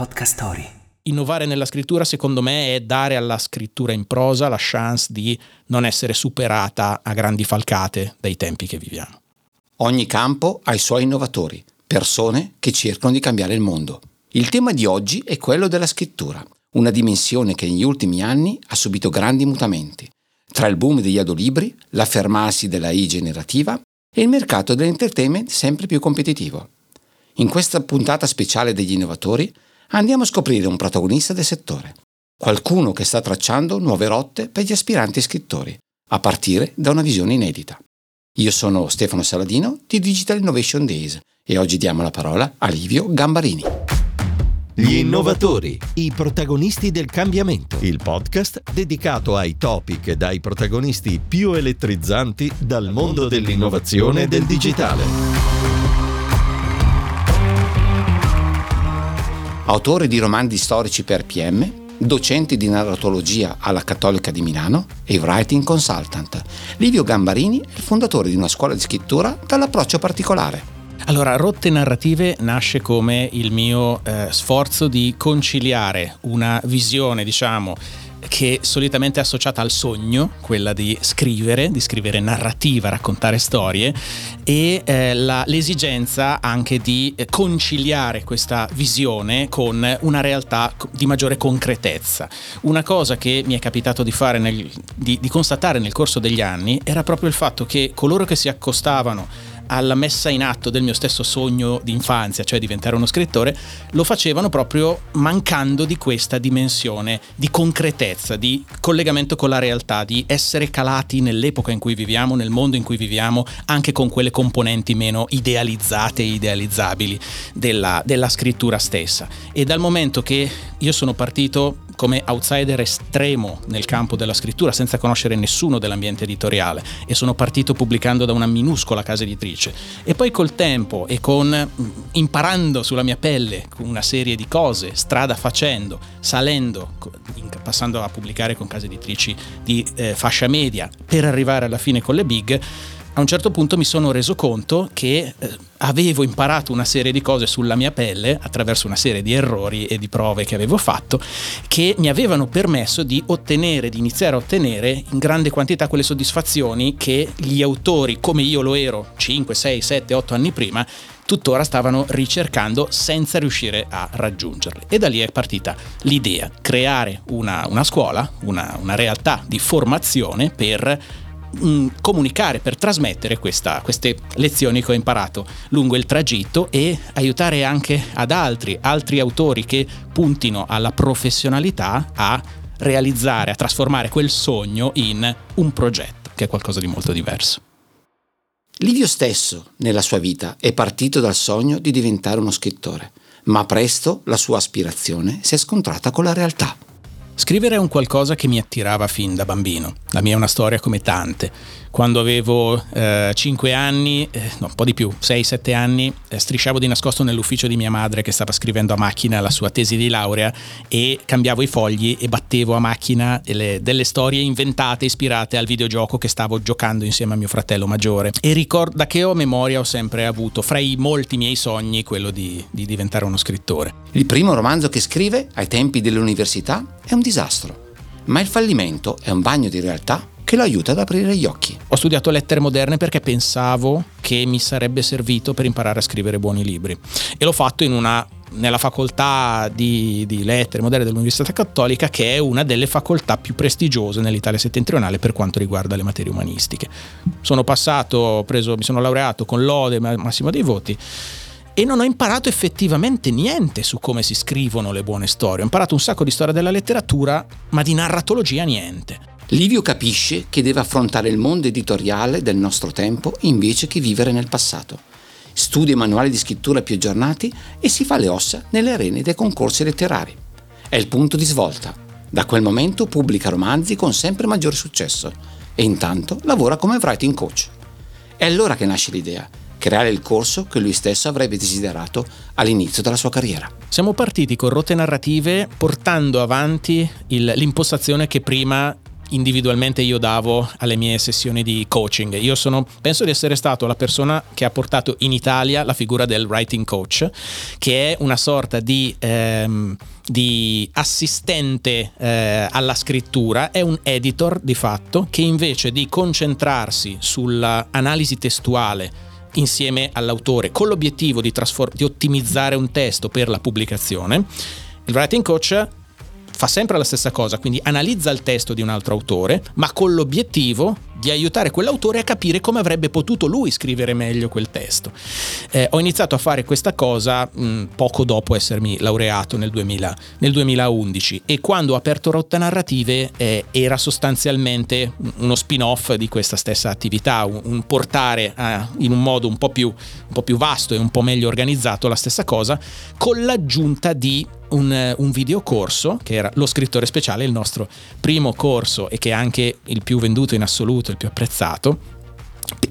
Podcast Story. Innovare nella scrittura secondo me è dare alla scrittura in prosa la chance di non essere superata a grandi falcate dai tempi che viviamo. Ogni campo ha i suoi innovatori, persone che cercano di cambiare il mondo. Il tema di oggi è quello della scrittura, una dimensione che negli ultimi anni ha subito grandi mutamenti, tra il boom degli adolibri, l'affermarsi della I generativa e il mercato dell'entertainment sempre più competitivo. In questa puntata speciale degli innovatori andiamo a scoprire un protagonista del settore, qualcuno che sta tracciando nuove rotte per gli aspiranti scrittori, a partire da una visione inedita. Io sono Stefano Saladino di Digital Innovation Days e oggi diamo la parola a Livio Gambarini. Gli innovatori, i protagonisti del cambiamento. Il podcast dedicato ai topic e ai protagonisti più elettrizzanti dal mondo dell'innovazione e del digitale. Autore di romanzi storici per PM, docente di narratologia alla Cattolica di Milano e writing consultant. Livio Gambarini è il fondatore di una scuola di scrittura dall'approccio particolare. Allora, Rotte Narrative nasce come il mio eh, sforzo di conciliare una visione, diciamo, che solitamente è associata al sogno, quella di scrivere, di scrivere narrativa, raccontare storie, e eh, la, l'esigenza anche di eh, conciliare questa visione con una realtà di maggiore concretezza. Una cosa che mi è capitato di fare, nel, di, di constatare nel corso degli anni, era proprio il fatto che coloro che si accostavano alla messa in atto del mio stesso sogno di infanzia, cioè diventare uno scrittore, lo facevano proprio mancando di questa dimensione di concretezza, di collegamento con la realtà, di essere calati nell'epoca in cui viviamo, nel mondo in cui viviamo, anche con quelle componenti meno idealizzate e idealizzabili della, della scrittura stessa. E dal momento che io sono partito come outsider estremo nel campo della scrittura senza conoscere nessuno dell'ambiente editoriale e sono partito pubblicando da una minuscola casa editrice e poi col tempo e con mm, imparando sulla mia pelle una serie di cose, strada facendo, salendo, passando a pubblicare con case editrici di eh, fascia media per arrivare alla fine con le big a un certo punto mi sono reso conto che eh, avevo imparato una serie di cose sulla mia pelle attraverso una serie di errori e di prove che avevo fatto che mi avevano permesso di ottenere, di iniziare a ottenere in grande quantità quelle soddisfazioni che gli autori, come io lo ero 5, 6, 7, 8 anni prima, tuttora stavano ricercando senza riuscire a raggiungerle. E da lì è partita l'idea, creare una, una scuola, una, una realtà di formazione per mm, comunicare, per trasmettere questa, queste lezioni che ho imparato lungo il tragitto e aiutare anche ad altri, altri autori che puntino alla professionalità a realizzare, a trasformare quel sogno in un progetto, che è qualcosa di molto diverso. Livio stesso, nella sua vita, è partito dal sogno di diventare uno scrittore, ma presto la sua aspirazione si è scontrata con la realtà. Scrivere è un qualcosa che mi attirava fin da bambino. La mia è una storia come tante. Quando avevo eh, 5 anni, eh, no, un po' di più, 6-7 anni, eh, strisciavo di nascosto nell'ufficio di mia madre che stava scrivendo a macchina la sua tesi di laurea e cambiavo i fogli e battevo a macchina delle, delle storie inventate, ispirate al videogioco che stavo giocando insieme a mio fratello maggiore. E ricordo da che ho memoria ho sempre avuto, fra i molti miei sogni, quello di, di diventare uno scrittore. Il primo romanzo che scrive, ai tempi dell'università, è un disastro. Ma il fallimento è un bagno di realtà che lo aiuta ad aprire gli occhi. Ho studiato lettere moderne perché pensavo che mi sarebbe servito per imparare a scrivere buoni libri e l'ho fatto in una nella facoltà di, di, lettere moderne dell'Università Cattolica, che è una delle facoltà più prestigiose nell'Italia settentrionale per quanto riguarda le materie umanistiche. Sono passato, preso, mi sono laureato con lode massimo dei voti e non ho imparato effettivamente niente su come si scrivono le buone storie. Ho imparato un sacco di storia della letteratura, ma di narratologia niente. Livio capisce che deve affrontare il mondo editoriale del nostro tempo invece che vivere nel passato. Studia i manuali di scrittura più aggiornati e si fa le ossa nelle arene dei concorsi letterari. È il punto di svolta. Da quel momento pubblica romanzi con sempre maggiore successo e intanto lavora come writing coach. È allora che nasce l'idea creare il corso che lui stesso avrebbe desiderato all'inizio della sua carriera. Siamo partiti con rotte narrative portando avanti il, l'impostazione che prima individualmente io davo alle mie sessioni di coaching. Io sono, penso di essere stato la persona che ha portato in Italia la figura del writing coach, che è una sorta di... Ehm, di assistente eh, alla scrittura è un editor di fatto che invece di concentrarsi sull'analisi testuale insieme all'autore con l'obiettivo di, trasform- di ottimizzare un testo per la pubblicazione, il writing coach fa sempre la stessa cosa, quindi analizza il testo di un altro autore, ma con l'obiettivo di aiutare quell'autore a capire come avrebbe potuto lui scrivere meglio quel testo. Eh, ho iniziato a fare questa cosa mh, poco dopo essermi laureato nel, 2000, nel, 2011 e quando ho aperto Rotte Narrative eh, era sostanzialmente uno spin-off di questa stessa attività, un, un portare a, in un modo un po, più, un po' più vasto e un po' meglio organizzato la stessa cosa con l'aggiunta di un, un videocorso che era lo scrittore speciale, il nostro primo corso e che è anche il più venduto in assoluto, il più apprezzato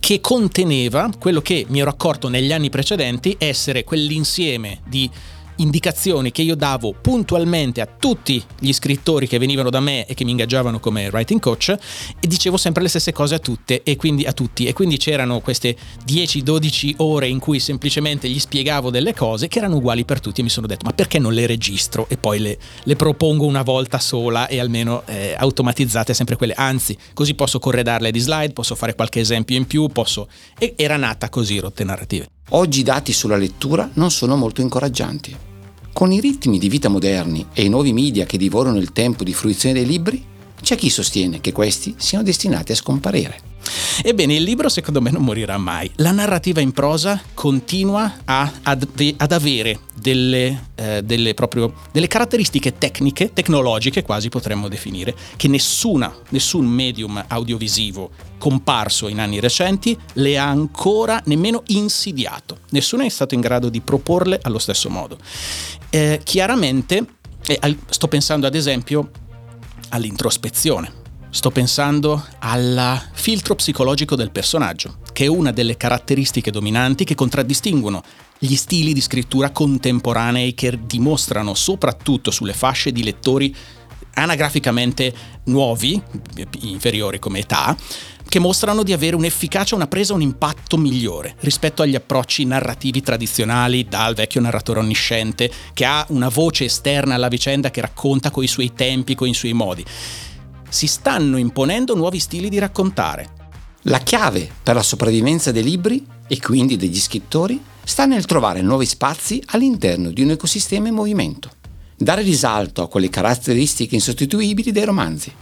che conteneva quello che mi ero accorto negli anni precedenti essere quell'insieme di indicazioni che io davo puntualmente a tutti gli scrittori che venivano da me e che mi ingaggiavano come writing coach e dicevo sempre le stesse cose a tutte e quindi a tutti. E quindi c'erano queste 10-12 ore in cui semplicemente gli spiegavo delle cose che erano uguali per tutti e mi sono detto ma perché non le registro e poi le, le propongo una volta sola e almeno eh, automatizzate sempre quelle? Anzi così posso corredarle di slide posso fare qualche esempio in più posso e era nata così rotte narrative Oggi i dati sulla lettura non sono molto incoraggianti. Con i ritmi di vita moderni e i nuovi media che divorano il tempo di fruizione dei libri, c'è chi sostiene che questi siano destinati a scomparire. Ebbene, il libro secondo me non morirà mai. La narrativa in prosa continua a, ad, ad, avere delle, eh, delle, proprio, delle, caratteristiche tecniche, tecnologiche quasi potremmo definire, che nessuna, nessun medium audiovisivo comparso in anni recenti le ha ancora nemmeno insidiato. Nessuno è stato in grado di proporle allo stesso modo. Eh, chiaramente, eh, sto pensando ad esempio all'introspezione Sto pensando al filtro psicologico del personaggio, che è una delle caratteristiche dominanti che contraddistinguono gli stili di scrittura contemporanei che dimostrano soprattutto sulle fasce di lettori anagraficamente nuovi, inferiori come età, che mostrano di avere un'efficacia, una presa, un impatto migliore rispetto agli approcci narrativi tradizionali dal vecchio narratore onnisciente che ha una voce esterna alla vicenda che racconta coi suoi tempi, coi suoi modi si stanno imponendo nuovi stili di raccontare. La chiave per la sopravvivenza dei libri e quindi degli scrittori sta nel trovare nuovi spazi all'interno di un ecosistema in movimento, dare risalto a quelle caratteristiche insostituibili dei romanzi,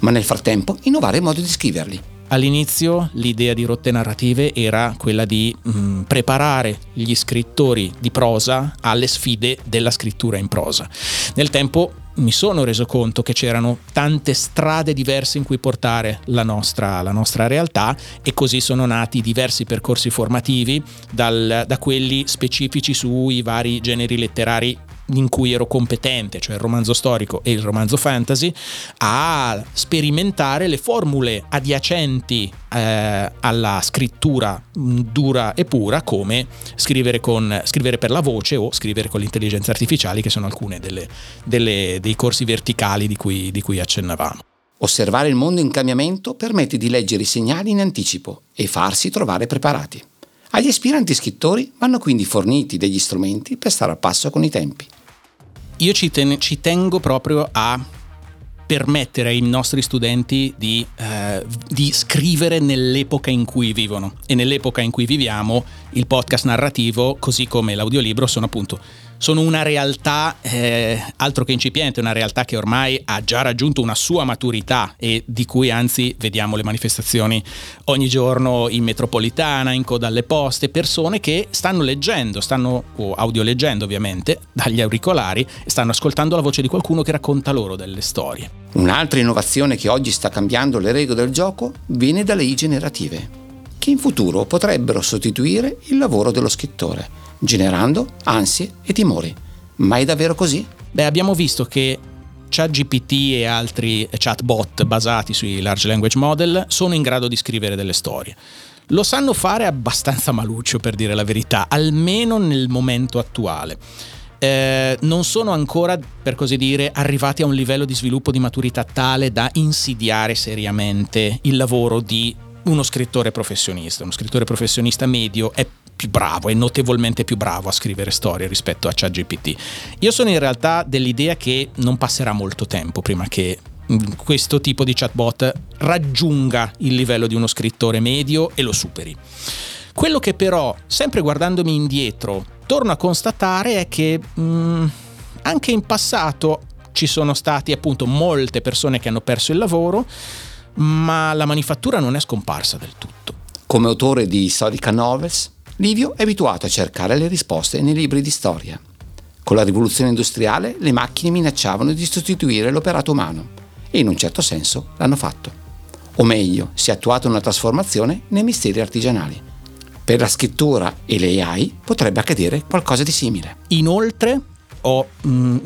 ma nel frattempo innovare il modo di scriverli. All'inizio l'idea di rotte narrative era quella di mh, mm, preparare gli scrittori di prosa alle sfide della scrittura in prosa. Nel tempo mi sono reso conto che c'erano tante strade diverse in cui portare la nostra, la nostra realtà e così sono nati diversi percorsi formativi, dal, da quelli specifici sui vari generi letterari in cui ero competente, cioè il romanzo storico e il romanzo fantasy, a sperimentare le formule adiacenti eh, alla scrittura dura e pura come scrivere, con, scrivere, per la voce o scrivere con l'intelligenza artificiale, che sono delle, dei corsi verticali di cui, di cui accennavamo. Osservare il mondo in cambiamento permette di leggere i segnali in anticipo e farsi trovare preparati. Agli aspiranti scrittori vanno quindi forniti degli strumenti per stare al passo con i tempi io ci, ten- ci tengo proprio a permettere ai nostri studenti di, eh, di, scrivere nell'epoca in cui vivono. E nell'epoca in cui viviamo il podcast narrativo così come l'audiolibro sono appunto sono una realtà eh, altro che incipiente, una realtà che ormai ha già raggiunto una sua maturità e di cui anzi vediamo le manifestazioni ogni giorno in metropolitana, in coda alle poste, persone che stanno leggendo, stanno o audioleggendo ovviamente dagli auricolari e stanno ascoltando la voce di qualcuno che racconta loro delle storie. Un'altra innovazione che oggi sta cambiando le regole del gioco viene dalle I generative, che in futuro potrebbero sostituire il lavoro dello scrittore generando ansie e timori. Ma è davvero così? Beh, abbiamo visto che ChatGPT e altri chatbot basati sui large language model sono in grado di scrivere delle storie. Lo sanno fare abbastanza maluccio per dire la verità, almeno nel momento attuale. eh, non sono ancora, per così dire, arrivati a un livello di sviluppo di maturità tale da insidiare seriamente il lavoro di uno scrittore professionista. Uno scrittore professionista medio è più bravo, è notevolmente più bravo a scrivere storie rispetto a ChatGPT. Io sono in realtà dell'idea che non passerà molto tempo prima che mm, questo tipo di chatbot raggiunga il livello di uno scrittore medio e lo superi. Quello che però, sempre guardandomi indietro, torno a constatare è che mh, mm, anche in passato ci sono stati appunto molte persone che hanno perso il lavoro, ma la manifattura non è scomparsa del tutto. Come autore di historical novels, Livio è abituato a cercare le risposte nei libri di storia. Con la rivoluzione industriale le macchine minacciavano di sostituire l'operato umano e in un certo senso l'hanno fatto. O meglio, si è attuata una trasformazione nei misteri artigianali. Per la scrittura e le AI potrebbe accadere qualcosa di simile. Inoltre ho, mh, mm,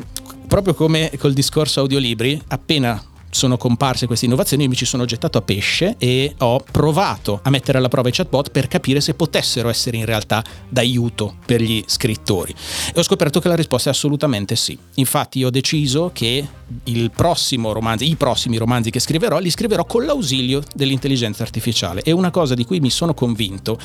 proprio come col discorso audiolibri, appena sono comparse queste innovazioni, mi ci sono gettato a pesce e ho provato a mettere alla prova i chatbot per capire se potessero essere in realtà d'aiuto per gli scrittori. E ho scoperto che la risposta è assolutamente sì. Infatti ho deciso che romanzo, i prossimi romanzi che scriverò li scriverò con l'ausilio dell'intelligenza artificiale. E una cosa di cui mi sono convinto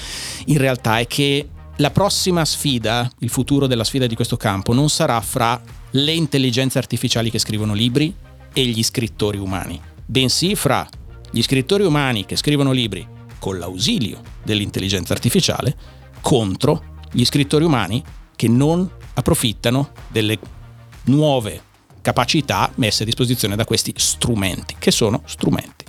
in realtà è che la prossima sfida, il futuro della sfida di questo campo, non sarà fra le intelligenze artificiali che scrivono libri e gli scrittori umani, bensì fra gli scrittori umani che scrivono libri con l'ausilio dell'intelligenza artificiale contro gli scrittori umani che non approfittano delle nuove capacità messe a disposizione da questi strumenti, che sono strumenti.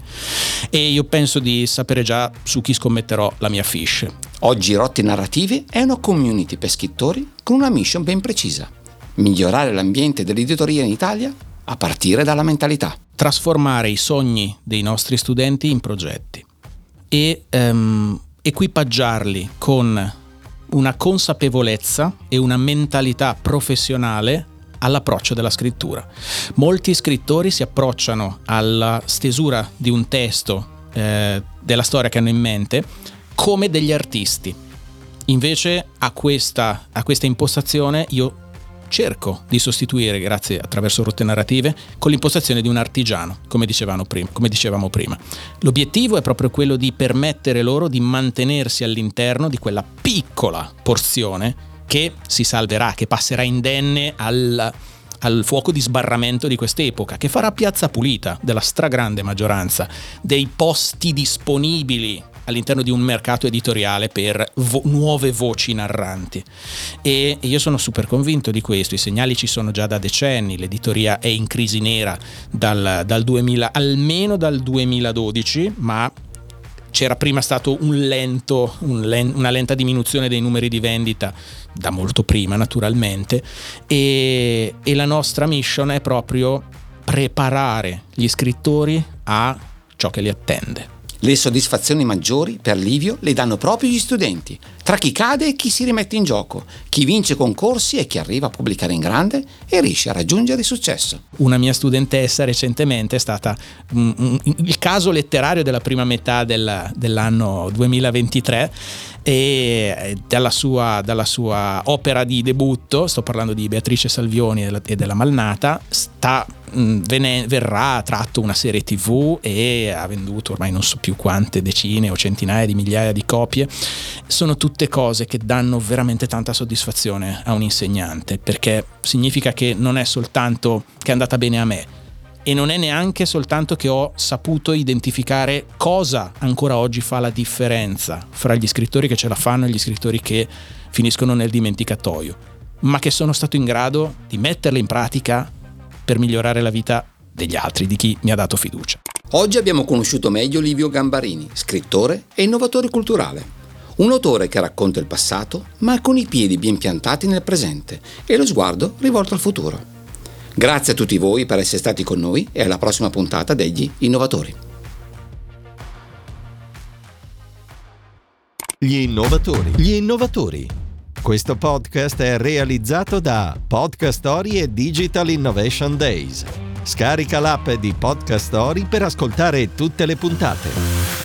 E io penso di sapere già su chi scommetterò la mia fish. Oggi Rotte Narrative è una community per scrittori con una mission ben precisa. Migliorare l'ambiente dell'editoria in Italia a partire dalla mentalità. Trasformare i sogni dei nostri studenti in progetti e ehm, equipaggiarli con una consapevolezza e una mentalità professionale all'approccio della scrittura. Molti scrittori si approcciano alla stesura di un testo eh, della storia che hanno in mente come degli artisti. Invece a questa, a questa impostazione io cerco di sostituire, grazie attraverso rotte narrative, con l'impostazione di un artigiano, come, prima, come dicevamo prima. L'obiettivo è proprio quello di permettere loro di mantenersi all'interno di quella piccola porzione che si salverà, che passerà indenne al, al fuoco di sbarramento di quest'epoca, che farà piazza pulita della stragrande maggioranza dei posti disponibili all'interno di un mercato editoriale per vo- nuove voci narranti. E io sono super convinto di questo, i segnali ci sono già da decenni, l'editoria è in crisi nera dal, dal 2000, almeno dal 2012, ma c'era prima stato un lento, un len- una lenta diminuzione dei numeri di vendita da molto prima naturalmente e, e la nostra mission è proprio preparare gli scrittori a ciò che li attende. Le soddisfazioni maggiori per Livio le danno proprio gli studenti, tra chi cade e chi si rimette in gioco, chi vince concorsi e chi arriva a pubblicare in grande e riesce a raggiungere il successo. Una mia studentessa recentemente è stata mm, mm, il caso letterario della prima metà del, dell'anno 2023 e dalla sua, dalla sua, opera di debutto, sto parlando di Beatrice Salvioni e della Malnata, sta, vene, verrà tratto una serie tv e ha venduto ormai non so più quante decine o centinaia di migliaia di copie. Sono tutte cose che danno veramente tanta soddisfazione a un insegnante perché significa che non è soltanto che è andata bene a me, e non è neanche soltanto che ho saputo identificare cosa ancora oggi fa la differenza fra gli scrittori che ce la fanno e gli scrittori che finiscono nel dimenticatoio, ma che sono stato in grado di metterle in pratica per migliorare la vita degli altri, di chi mi ha dato fiducia. Oggi abbiamo conosciuto meglio Livio Gambarini, scrittore e innovatore culturale. Un autore che racconta il passato, ma con i piedi ben piantati nel presente e lo sguardo rivolto al futuro. Grazie a tutti voi per essere stati con noi e alla prossima puntata degli Innovatori. Gli innovatori. Gli innovatori. Questo podcast è realizzato da Podcast Story e Digital Innovation Days. Scarica l'app di Podcast Story per ascoltare tutte le puntate.